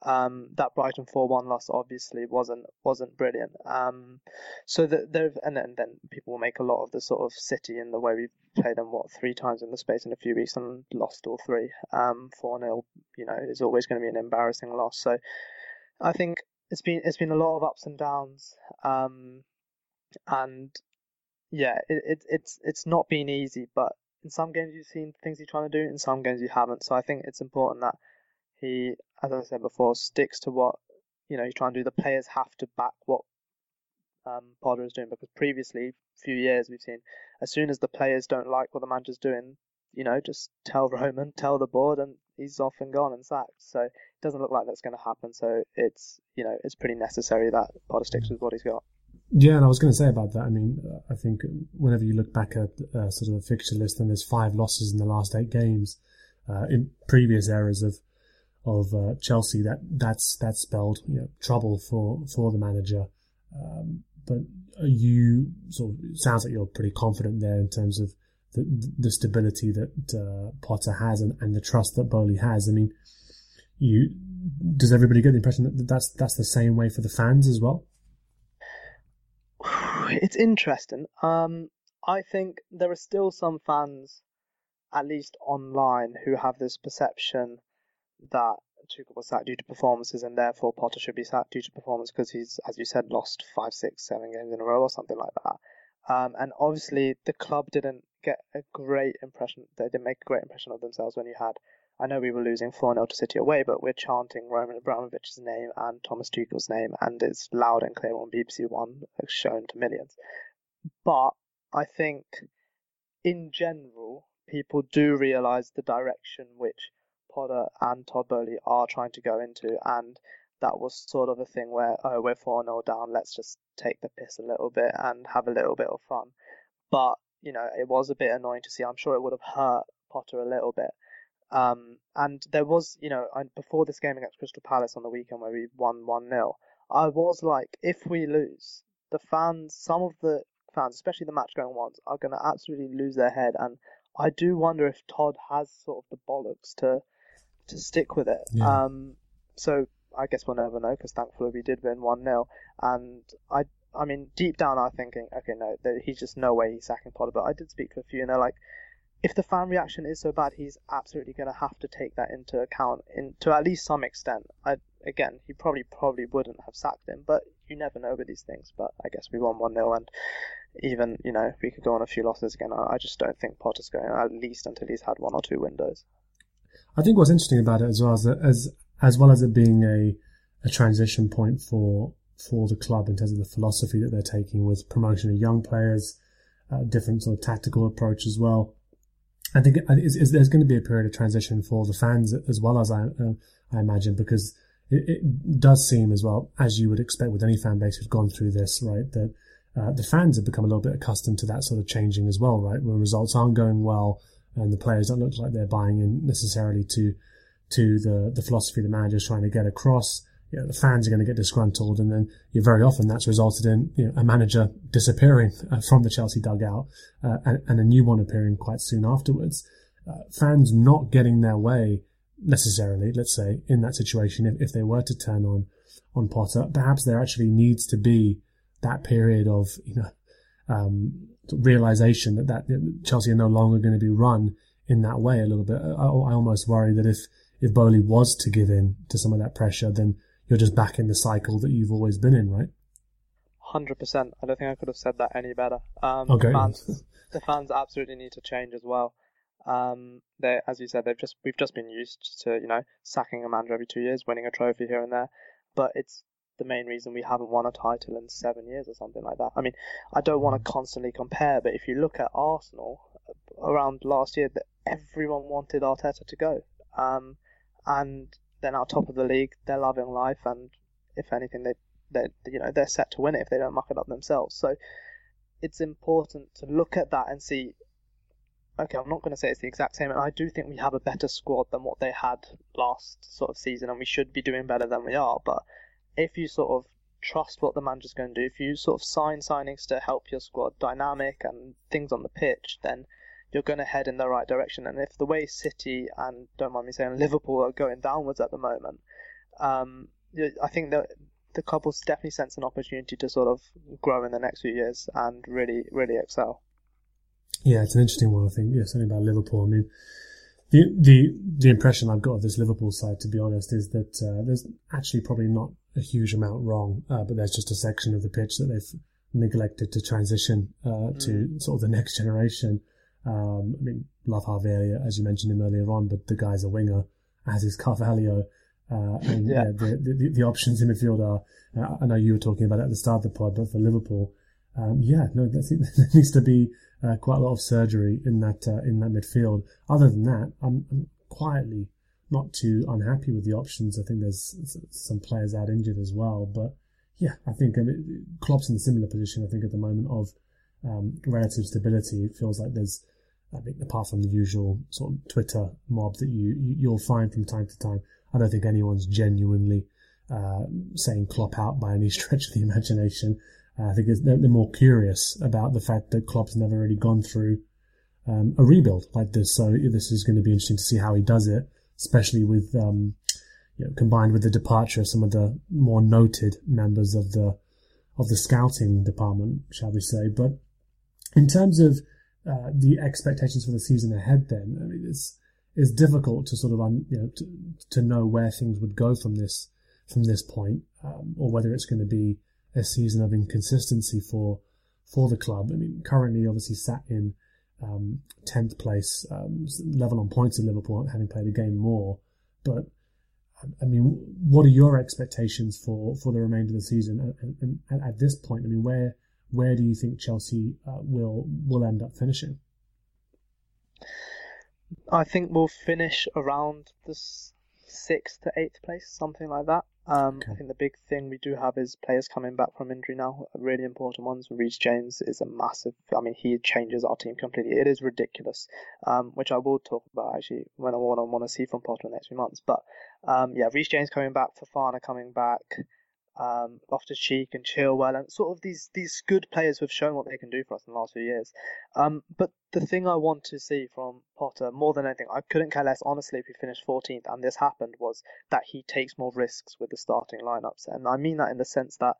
Um, that Brighton four one loss obviously wasn't wasn't brilliant. Um, so that there and then, then people will make a lot of the sort of City and the way we played them what three times in the space in a few weeks and lost all three. Um, four 0 you know, is always going to be an embarrassing loss. So I think it's been it's been a lot of ups and downs. Um, and yeah, it, it it's it's not been easy, but in some games you've seen things you're trying to do, in some games you haven't. So I think it's important that he, as I said before, sticks to what you know he's trying to do. The players have to back what um, Potter is doing because previously, few years we've seen, as soon as the players don't like what the manager's doing, you know, just tell Roman, tell the board, and he's off and gone and sacked. So it doesn't look like that's going to happen. So it's you know it's pretty necessary that Potter sticks with what he's got. Yeah, and I was going to say about that. I mean, I think whenever you look back at uh, sort of a fixture list, and there's five losses in the last eight games. Uh, in previous eras of of uh, Chelsea, that that's that spelled you know, trouble for for the manager. Um, but you sort of sounds like you're pretty confident there in terms of the, the stability that uh, Potter has and, and the trust that Boehly has. I mean, you does everybody get the impression that that's that's the same way for the fans as well? it's interesting. Um, I think there are still some fans, at least online, who have this perception that Tuchel was sacked due to performances, and therefore Potter should be sacked due to performance because he's, as you said, lost five, six, seven games in a row or something like that. Um, and obviously, the club didn't get a great impression. They didn't make a great impression of themselves when you had I know we were losing 4 0 to City away, but we're chanting Roman Abramovich's name and Thomas Tuchel's name, and it's loud and clear on BBC One, shown to millions. But I think, in general, people do realise the direction which Potter and Todd Boehly are trying to go into, and that was sort of a thing where, oh, we're 4 0 down, let's just take the piss a little bit and have a little bit of fun. But, you know, it was a bit annoying to see. I'm sure it would have hurt Potter a little bit um, and there was, you know, before this game against Crystal Palace on the weekend where we won 1 0, I was like, if we lose, the fans, some of the fans, especially the match going ones, are going to absolutely lose their head. And I do wonder if Todd has sort of the bollocks to to stick with it. Yeah. Um, so I guess we'll never know because thankfully we did win 1 0. And I, I mean, deep down I'm thinking, okay, no, he's just no way he's sacking Potter. But I did speak to a few and they're like, if the fan reaction is so bad, he's absolutely going to have to take that into account in to at least some extent. I, again, he probably probably wouldn't have sacked him, but you never know with these things. But I guess we won one 0 and even you know we could go on a few losses again. I, I just don't think Potter's going at least until he's had one or two windows. I think what's interesting about it as well as as as well as it being a a transition point for for the club in terms of the philosophy that they're taking with promotion of young players, uh, different sort of tactical approach as well. I think it's, there's going to be a period of transition for the fans as well as I, uh, I imagine, because it, it, does seem as well, as you would expect with any fan base who's gone through this, right, that uh, the fans have become a little bit accustomed to that sort of changing as well, right, when results aren't going well and the players don't look like they're buying in necessarily to to the, the philosophy the manager's trying to get across. you know, the fans are going to get disgruntled, and then you very often that's resulted in you know, a manager disappearing uh, from the Chelsea dugout uh, and, and, a new one appearing quite soon afterwards. Uh, fans not getting their way necessarily, let's say, in that situation, if, if they were to turn on on Potter, perhaps there actually needs to be that period of you know um, realization that that Chelsea are no longer going to be run in that way a little bit. I, I almost worry that if if Boehly was to give in to some of that pressure, then you're just back in the cycle that you've always been in, right? Hundred percent. I don't think I could have said that any better. Um, okay. The fans, the fans absolutely need to change as well. Um, they, as you said, they've just we've just been used to you know sacking a manager every two years, winning a trophy here and there, but it's the main reason we haven't won a title in seven years or something like that. I mean, I don't want to constantly compare, but if you look at Arsenal around last year, that everyone wanted Arteta to go, um, and they're now top of the league. They're loving life, and if anything, they they you know they're set to win it if they don't muck it up themselves. So it's important to look at that and see. Okay, I'm not going to say it's the exact same, and I do think we have a better squad than what they had last sort of season, and we should be doing better than we are. But if you sort of trust what the manager's going to do, if you sort of sign signings to help your squad dynamic and things on the pitch, then you're going to head in the right direction. And if the way City and don't mind me saying Liverpool are going downwards at the moment, um, I think that the couples definitely sense an opportunity to sort of grow in the next few years and really, really excel. Yeah, it's an interesting one. I think yeah, something about Liverpool. I mean, the the the impression I've got of this Liverpool side, to be honest, is that uh, there's actually probably not a huge amount wrong, uh, but there's just a section of the pitch that they've neglected to transition uh, mm. to sort of the next generation. Um, I mean, love Harvey as you mentioned him earlier on, but the guy's a winger, as is Carvalho. Uh, and yeah. yeah the, the, the, options in midfield are, uh, I know you were talking about it at the start of the pod, but for Liverpool, um, yeah, no, there needs to be uh, quite a lot of surgery in that uh, in that midfield. Other than that, I'm, I'm, quietly not too unhappy with the options. I think there's some players out injured as well, but yeah, I think I mean, Klopp's in a similar position. I think at the moment of um, relative stability, it feels like there's I think apart from the usual sort of Twitter mob that you, you will find from time to time, I don't think anyone's genuinely uh, saying Klopp out by any stretch of the imagination. Uh, I think they're, they're, more curious about the fact that Klopp's never really gone through um, a rebuild like this. So this is going to be interesting to see how he does it, especially with um, you know, combined with the departure of some of the more noted members of the of the scouting department, shall we say. But in terms of uh, the expectations for the season ahead, then I mean, it's it's difficult to sort of un, you know to, to know where things would go from this from this point, um, or whether it's going to be a season of inconsistency for for the club. I mean, currently obviously sat in um, tenth place, um, level on points of Liverpool, having played a game more. But I mean, what are your expectations for, for the remainder of the season? And, and, and at this point, I mean, where where do you think Chelsea uh, will will end up finishing? I think we'll finish around the sixth to eighth place, something like that. Um, okay. I think the big thing we do have is players coming back from injury now, really important ones. Reece James is a massive. I mean, he changes our team completely. It is ridiculous, um, which I will talk about actually when I want to want to see from Potter in the next few months. But um, yeah, Reece James coming back, Fofana coming back um, Loftus Cheek and Chilwell, and sort of these these good players who have shown what they can do for us in the last few years. Um, but the thing I want to see from Potter more than anything, I couldn't care less honestly if he finished 14th and this happened, was that he takes more risks with the starting lineups, and I mean that in the sense that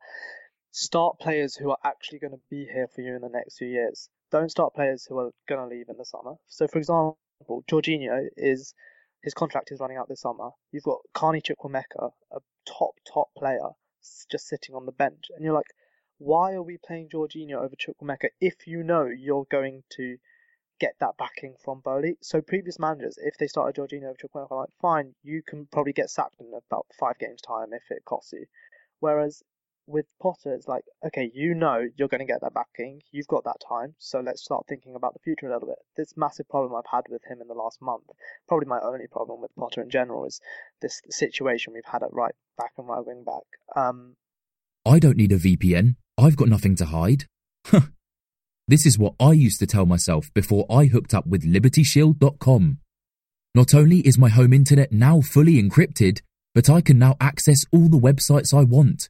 start players who are actually going to be here for you in the next few years. Don't start players who are going to leave in the summer. So, for example, Jorginho is his contract is running out this summer. You've got Carney Chukwuemeka, a top top player just sitting on the bench, and you're like, why are we playing Jorginho over Chukwuemeka if you know you're going to get that backing from Boehly? So previous managers, if they started Jorginho over Chukwuemeka, like fine, you can probably get sacked in about five games time if it costs you. Whereas with Potter, it's like, okay, you know you're going to get that backing. You've got that time. So let's start thinking about the future a little bit. This massive problem I've had with him in the last month, probably my only problem with Potter in general, is this situation we've had at right back and right wing back. Um, I don't need a VPN. I've got nothing to hide. this is what I used to tell myself before I hooked up with LibertyShield.com. Not only is my home internet now fully encrypted, but I can now access all the websites I want,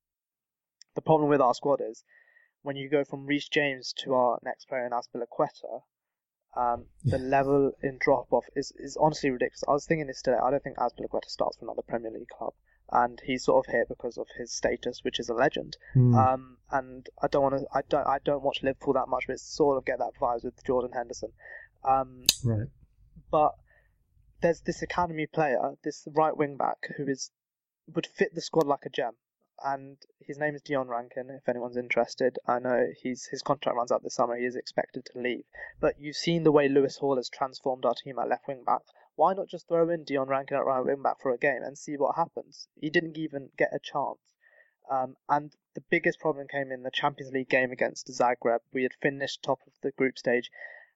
The problem with our squad is when you go from Reece James to our next player in Azpilicueta, um, the level in drop off is, is honestly ridiculous. I was thinking this today. I don't think Azpilicueta starts for another Premier League club, and he's sort of here because of his status, which is a legend. Hmm. Um, and I don't want to. I don't. I don't watch Liverpool that much, but it's sort of get that vibes with Jordan Henderson. Um, Right. but there's this academy player, this right wing back, who is would fit the squad like a gem. And his name is Dion Rankine. If anyone's interested, I know he's his contract runs out this summer. He is expected to leave. But you've seen the way Lewis Hall has transformed our team at left wing back. Why not just throw in Dion Rankine at right wing back for a game and see what happens? He didn't even get a chance. Um, and the biggest problem came in the Champions League game against Zagreb. We had finished top of the group stage.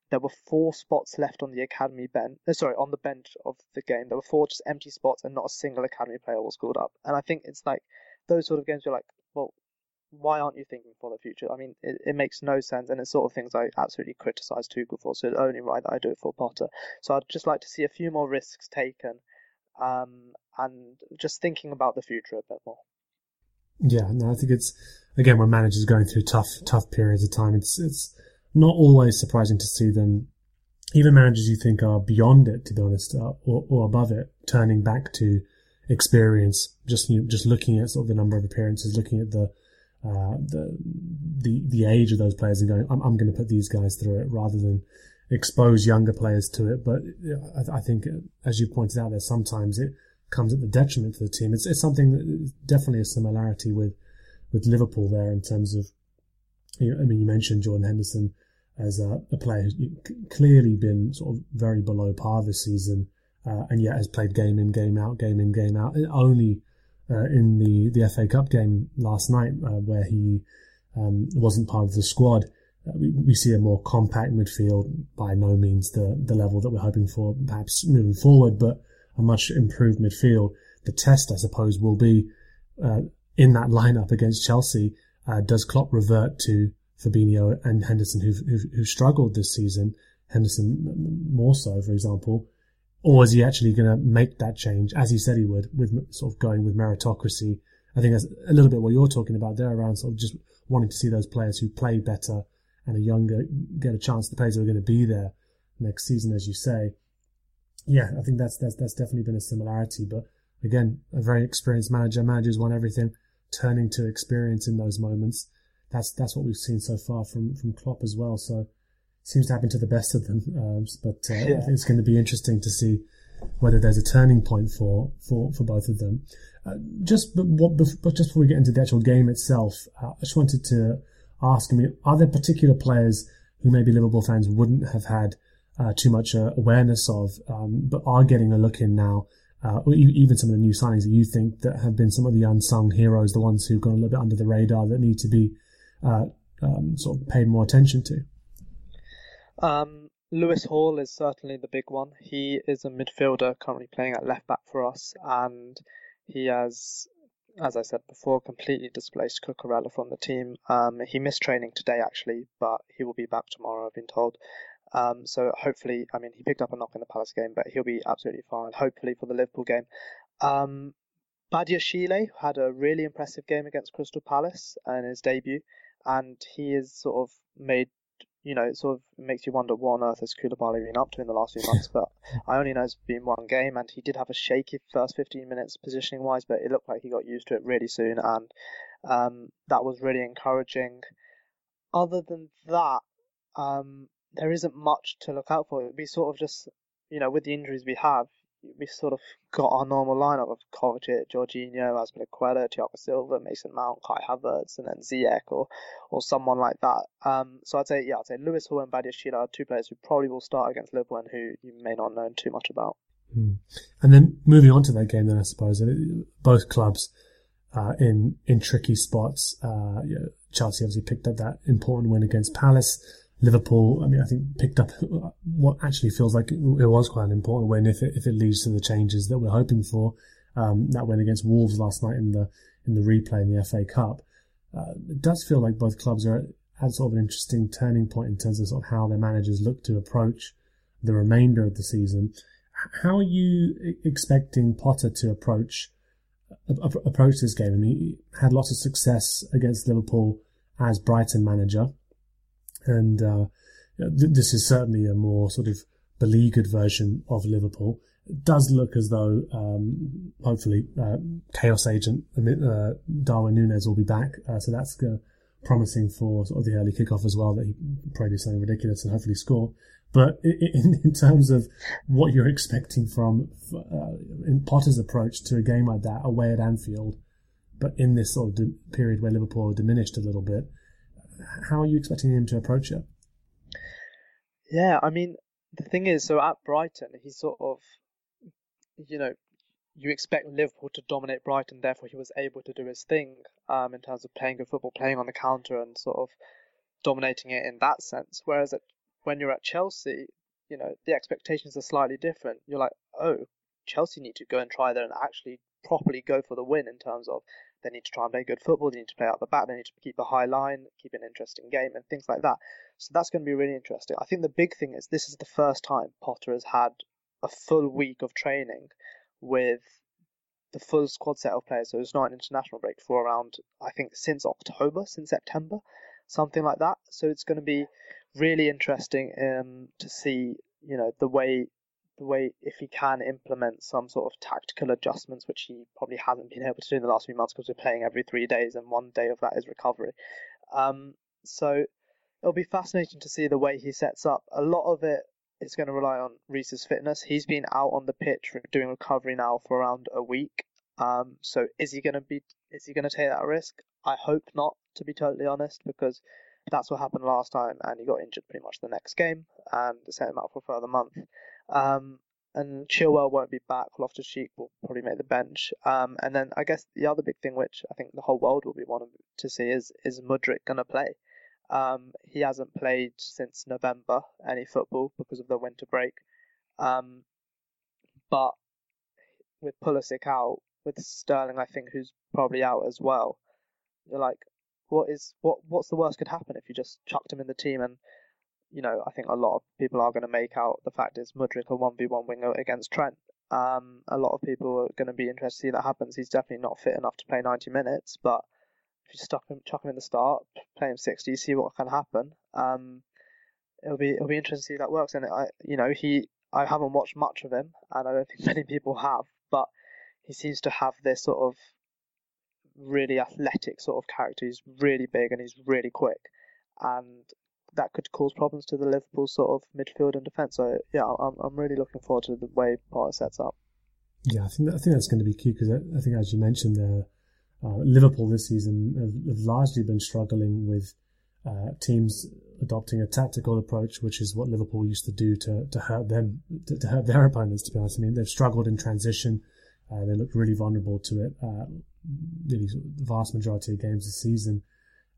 There were four spots left on the academy bench. Uh, sorry, on the bench of the game. There were four just empty spots, and not a single academy player was called up. And I think it's like those sort of games. You're like, well, why aren't you thinking for the future? I mean, it, it makes no sense, and it's sort of things I absolutely criticise Tuchel for. So it's only right that I do it for Potter. So I'd just like to see a few more risks taken, um, and just thinking about the future a bit more. Yeah, no, I think it's again when managers going through tough, tough periods of time. It's it's not always surprising to see them, even managers you think are beyond it, to be honest, uh, or, or above it, turning back to experience. Just just looking at sort of the number of appearances, looking at the uh, the the the age of those players, and going, I'm, I'm going to put these guys through it rather than expose younger players to it. But I, I think, as you pointed out, there sometimes it comes at the detriment to the team. It's it's something that definitely a similarity with with Liverpool there in terms of. You know, I mean, you mentioned Jordan Henderson as a, a player who's clearly been sort of very below par this season, uh, and yet has played game in, game out, game in, game out. Only uh, in the, the FA Cup game last night, uh, where he um, wasn't part of the squad, uh, we, we see a more compact midfield. By no means the, the level that we're hoping for, perhaps moving forward, but a much improved midfield. The test, I suppose, will be uh, in that lineup against Chelsea. Uh, does Klopp revert to Fabinho and Henderson, who've, who've, who've struggled this season? Henderson more so, for example, or is he actually going to make that change as he said he would, with sort of going with meritocracy? I think that's a little bit what you're talking about there, around sort of just wanting to see those players who play better and are younger get a chance. The players who are going to be there next season, as you say. Yeah, I think that's that's that's definitely been a similarity. But again, a very experienced manager, managers want everything, turning to experience in those moments. That's that's what we've seen so far from from Klopp as well. So seems to happen to the best of them. Um, but uh, yeah. It's going to be interesting to see whether there's a turning point for for, for both of them. Uh, just but, what, but just before we get into the actual game itself, uh, I just wanted to ask. I mean, are there particular players who maybe Liverpool fans wouldn't have had uh, too much uh, awareness of, um, but are getting a look in now? Uh, or even some of the new signings that you think that have been some of the unsung heroes, the ones who've gone a little bit under the radar that need to be um, sort of paid more attention to. Um, Lewis Hall is certainly the big one. He is a midfielder currently playing at left back for us, and he has, as I said before, completely displaced Cucurella from the team. Um, he missed training today actually, but he will be back tomorrow. I've been told. Um, so hopefully, I mean, he picked up a knock in the Palace game, but he'll be absolutely fine. Hopefully for the Liverpool game. Um, Badiashile had a really impressive game against Crystal Palace in his debut, and he is sort of made you know, it sort of makes you wonder what on earth has Koulibaly been up to in the last few months. But I only know it's been one game, and he did have a shaky first 15 minutes positioning wise, but it looked like he got used to it really soon, and um, that was really encouraging. Other than that, um, there isn't much to look out for. We sort of just, you know, with the injuries we have, we sort of got our normal lineup of Kovacic, Jorginho, Azpilicueta, Thiago Silva, Mason Mount, Kai Havertz, and then Ziyech or or someone like that. Um, so I'd say yeah, I'd say Lewis Hall and Badiashile are two players who probably will start against Liverpool and who you may not know too much about. Hmm. And then moving on to that game, then I suppose both clubs uh, in in tricky spots. Uh, Chelsea obviously picked up that important win against Palace. Liverpool, I mean, I think picked up what actually feels like it was quite an important win if it, if it leads to the changes that we're hoping for. Um, that win against Wolves last night in the in the replay in the FA Cup. Uh, it does feel like both clubs are at sort of an interesting turning point in terms of sort of how their managers look to approach the remainder of the season. How are you expecting Potter to approach approach this game? I mean, he had lots of success against Liverpool as Brighton manager. And uh, th- this is certainly a more sort of beleaguered version of Liverpool. It does look as though, um, hopefully, uh, Chaos Agent uh, Darwin Nunez will be back. Uh, so that's uh, promising for sort of the early kickoff as well, that he probably do something ridiculous and hopefully score. But in, in terms of what you're expecting from uh, in Potter's approach to a game like that away at Anfield, but in this sort of period where Liverpool are diminished a little bit, how are you expecting him to approach it? Yeah, I mean, the thing is, so at Brighton, he sort of, you know, you expect Liverpool to dominate Brighton, therefore he was able to do his thing um, in terms of playing good football, playing on the counter, and sort of dominating it in that sense. Whereas at, when you're at Chelsea, you know, the expectations are slightly different. You're like, oh, Chelsea need to go and try there and actually properly go for the win in terms of they need to try and play good football. They need to play out the back. They need to keep a high line, keep an interesting game, and things like that. So that's going to be really interesting. I think the big thing is this is the first time Potter has had a full week of training with the full squad set of players. So it's not an international break for around, I think, since October, since September, something like that. So it's going to be really interesting um, to see, you know, the way the way if he can implement some sort of tactical adjustments, which he probably hasn't been able to do in the last few months because we're playing every three days and one day of that is recovery. Um, so it'll be fascinating to see the way he sets up. A lot of it is going to rely on Reece's fitness. He's been out on the pitch doing recovery now for around a week. Um, so is he going to be? Is he going to take that risk? I hope not, to be totally honest, because that's what happened last time, and he got injured pretty much the next game, and sent him out for a further month. Um, and Chilwell won't be back. Loftus Cheek will probably make the bench. Um, and then I guess the other big thing, which I think the whole world will be wanting to see, is is Mudryk going to play? Um, he hasn't played since November any football because of the winter break. Um, but with Pulisic out, with Sterling, I think who's probably out as well. You're like, what is what? What's the worst could happen if you just chucked him in the team and you know, I think a lot of people are going to make out the fact is Mudryk a 1v1 winger against Trent. Um, a lot of people are going to be interested to see that happens. He's definitely not fit enough to play 90 minutes, but if you stuck him, chuck him in the start, play him 60, see what can happen. Um, it'll be it'll be interesting to see if that works. And I, you know, he I haven't watched much of him, and I don't think many people have, but he seems to have this sort of really athletic sort of character. He's really big and he's really quick, and that could cause problems to the Liverpool sort of midfield and defence. So yeah, I'm I'm really looking forward to the way Potter sets up. Yeah, I think I think that's going to be key because I, I, think as you mentioned, uh, uh, Liverpool this season have, have, largely been struggling with uh, teams adopting a tactical approach, which is what Liverpool used to do to to hurt them to, to hurt their opponents. To be honest, I mean they've struggled in transition. Uh, they looked really vulnerable to it. Uh, really, the vast majority of games this season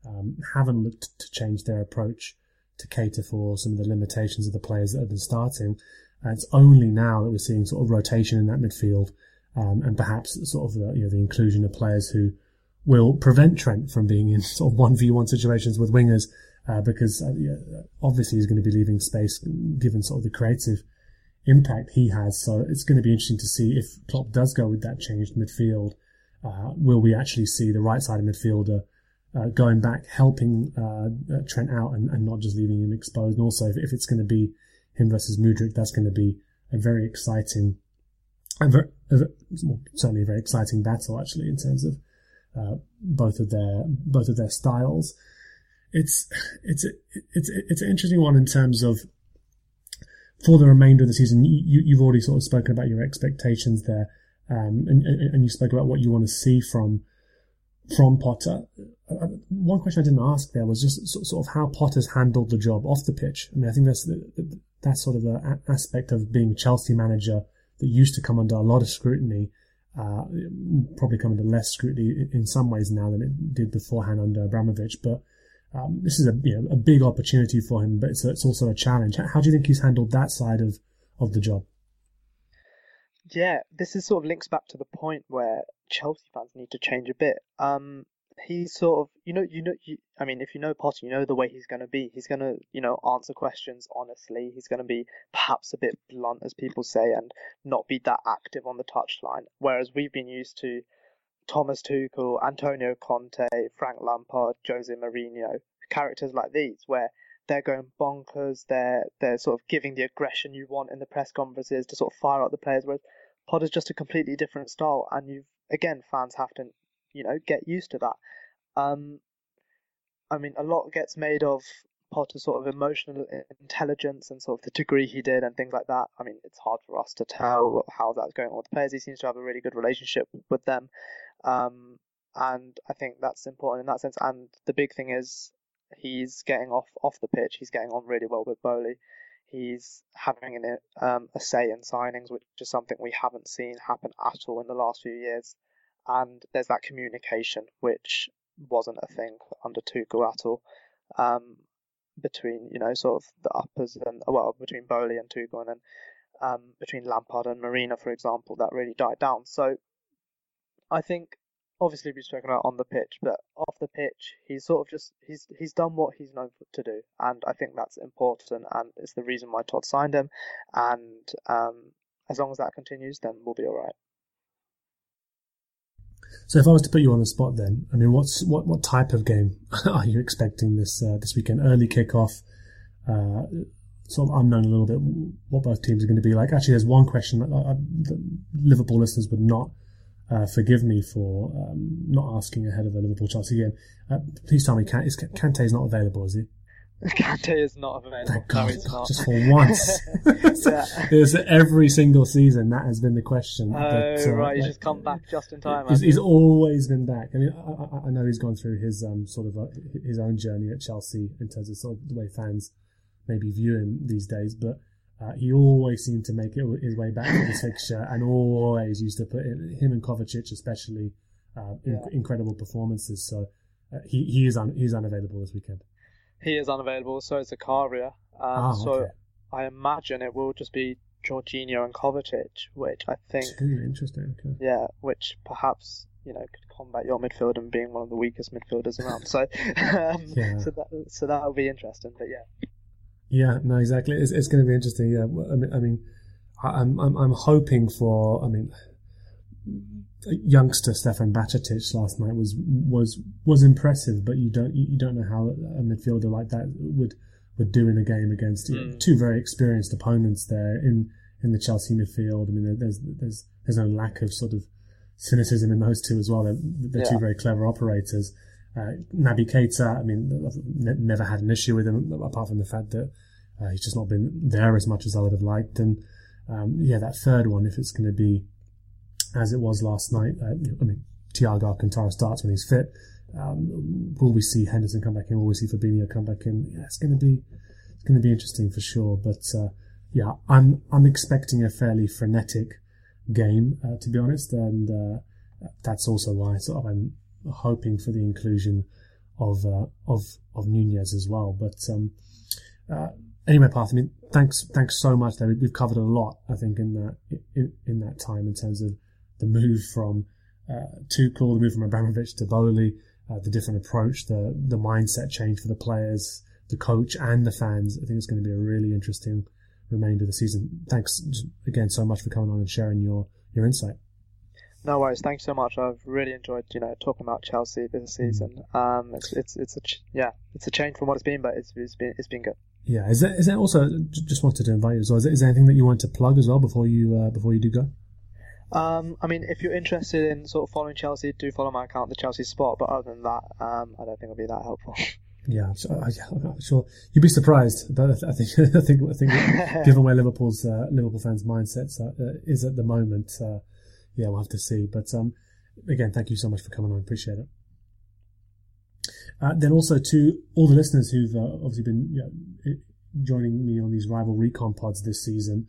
um, haven't looked to change their approach to cater for some of the limitations of the players that have been starting. And it's only now that we're seeing sort of rotation in that midfield, um, and perhaps sort of the, you know, the inclusion of players who will prevent Trent from being in sort of one v one situations with wingers, uh, because uh, obviously he's going to be leaving space given sort of the creative impact he has. So it's going to be interesting to see if Klopp does go with that changed midfield. Uh, will we actually see the right side of midfielder uh, going back, helping uh, uh, Trent out, and, and not just leaving him exposed. And also, if, if it's going to be him versus Mudryk, that's going to be a very exciting, a very, a, well, certainly a very exciting battle actually in terms of uh, both of their both of their styles. It's it's it's it's an interesting one in terms of for the remainder of the season. You, you've already sort of spoken about your expectations there, um, and, and you spoke about what you want to see from from Potter. One question I didn't ask there was just sort of how Potter's handled the job off the pitch. I mean, I think that's the, that's sort of an aspect of being Chelsea manager that used to come under a lot of scrutiny. Uh, probably come under less scrutiny in some ways now than it did beforehand under Abramovich. But um, this is a you know, a big opportunity for him, but it's, it's also a challenge. How do you think he's handled that side of, of the job? Yeah, this is sort of links back to the point where Chelsea fans need to change a bit. Um, he's sort of, you know, you know, you, I mean, if you know Potter, you know the way he's going to be. He's going to, you know, answer questions honestly. He's going to be perhaps a bit blunt, as people say, and not be that active on the touchline. Whereas we've been used to Thomas Tuchel, Antonio Conte, Frank Lampard, Jose Mourinho, characters like these, where they're going bonkers. They're they're sort of giving the aggression you want in the press conferences to sort of fire up the players. Whereas Potter's just a completely different style, and you've again fans have to you know get used to that. Um, I mean, a lot gets made of Potter's sort of emotional intelligence and sort of the degree he did and things like that. I mean, it's hard for us to tell how that's going on with the players. He seems to have a really good relationship with them, um, and I think that's important in that sense. And the big thing is he's getting off off the pitch. He's getting on really well with Boehly. He's having an, um, a say in signings, which is something we haven't seen happen at all in the last few years. And there's that communication, which wasn't a thing under Tuchel at all. Um, between you know sort of the uppers and well between Boehly and Tuchel, and then um, between Lampard and Mourinho, for example, that really died down. So I think obviously we've spoken about on the pitch, but off the pitch, he's sort of just he's he's done what he's known to do, and I think that's important, and it's the reason why Todd signed him, and um, as long as that continues, then we'll be all right. So, if I was to put you on the spot, then I mean, what's what what type of game are you expecting this uh, this weekend? Early kickoff, uh, sort of unknown a little bit what both teams are going to be like. Actually, there's one question that, uh, that Liverpool listeners would not uh, forgive me for um, not asking ahead of a Liverpool Chelsea game. Uh, please tell me, Kante is, not available, is he? Kante is not available. Thank God, no, just for once. it's every single season that has been the question. Oh, but, uh, right, he's like, just come back just in time. He's, he's, always been back. I mean, I, I, know he's gone through his um, sort of uh, his own journey at Chelsea in terms of sort of the way fans maybe view him these days, but uh, he always seemed to make it his way back to the fixture and always used to put in, him and Kovacic especially uh, yeah. incredible performances. So uh, he he is un, he's unavailable this weekend. He is unavailable. So is Zakaria. Um, oh, so okay. I imagine it will just be Jorginho and Kovacic, which I think. Interesting. Okay. Yeah, which perhaps you know could combat your midfield and being one of the weakest midfielders around. So, um, yeah. so that so that will be interesting. But yeah. Yeah, no, exactly. It's, it's going to be interesting. Yeah, I mean, I mean, I'm, I'm, I'm hoping for. I mean, youngster Stefan Bajcetic last night was was was impressive, but you don't you don't know how a midfielder like that would would do in a game against mm. two very experienced opponents there in in the Chelsea midfield. I mean, there's there's there's no lack of sort of cynicism in those two as well. They're, they're yeah. two very clever operators. Uh, Naby Keita, I mean, I've never had an issue with him apart from the fact that uh, he's just not been there as much as I would have liked. And um, yeah, that third one, if it's going to be as it was last night, uh, I mean, Thiago Alcantara starts when he's fit. Um, will we see Henderson come back in? Will we see Fabinho come back in? Yeah, it's going to be it's going to be interesting for sure. But uh, yeah, I'm I'm expecting a fairly frenetic game uh, to be honest, and uh, that's also why sort of I'm hoping for the inclusion of uh, of of Nunez as well. But um, uh, anyway, Parth. I mean, thanks thanks so much. David. We've covered a lot, I think, in that in, in that time in terms of the move from uh, Tuchel, the move from Abramovich to Boehly, uh, the different approach, the the mindset change for the players, the coach, and the fans. I think it's going to be a really interesting remainder of the season. Thanks again so much for coming on and sharing your your insight. No worries. Thanks so much. I've really enjoyed, you know, talking about Chelsea this season. Um, it's it's it's a ch- yeah, it's a change from what it's been, but it's it's been it's been good. Yeah, is there, is there also just wanted to invite you as well? Is there, is there anything that you want to plug as well before you uh, before you do go? Um, I mean, if you're interested in sort of following Chelsea, do follow my account, the Chelsea Spot. But other than that, um, I don't think it'll be that helpful. Yeah, I'm sure you'd be surprised, but I think I think I think given where Liverpool's uh, Liverpool fans' mindsets uh, is at the moment, uh, yeah, we'll have to see. But um, again, thank you so much for coming on. I appreciate it. Uh, then also to all the listeners who've uh, obviously been you know, joining me on these rival recon pods this season,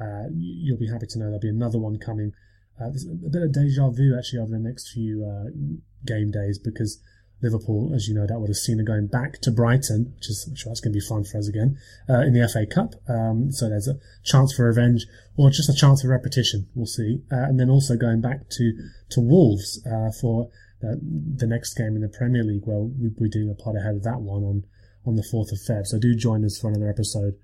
uh, you'll be happy to know there'll be another one coming. there's a bit of deja vu actually over the next few game days because Liverpool, as you know, that would have seen it going back to Brighton, which is, I'm sure that's going to be fun for us again, uh, in the FA Cup. Um, so there's a chance for revenge or just a chance for repetition. We'll see. Uh, and then also going back to, to Wolves, uh, for the, next game in the Premier League. Well, we, we're doing a pod ahead of that one on, on the 4th of Feb. So do join us for another episode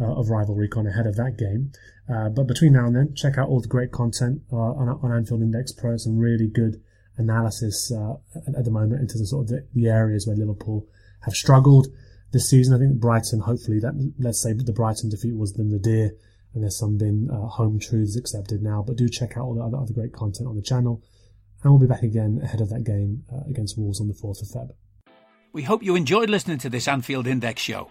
uh, of Rival Recon ahead of that game. Uh, but between now and then, check out all the great content uh, on, on Anfield Index Pro. Some really good analysis uh, at, the moment into the sort of the, the, areas where Liverpool have struggled this season. I think Brighton, hopefully, that let's say the Brighton defeat was the nadir, and there's some been uh, home truths accepted now. But do check out all the other, other, great content on the channel, and we'll be back again ahead of that game uh, against Wolves on the fourth of Feb. We hope you enjoyed listening to this Anfield Index show.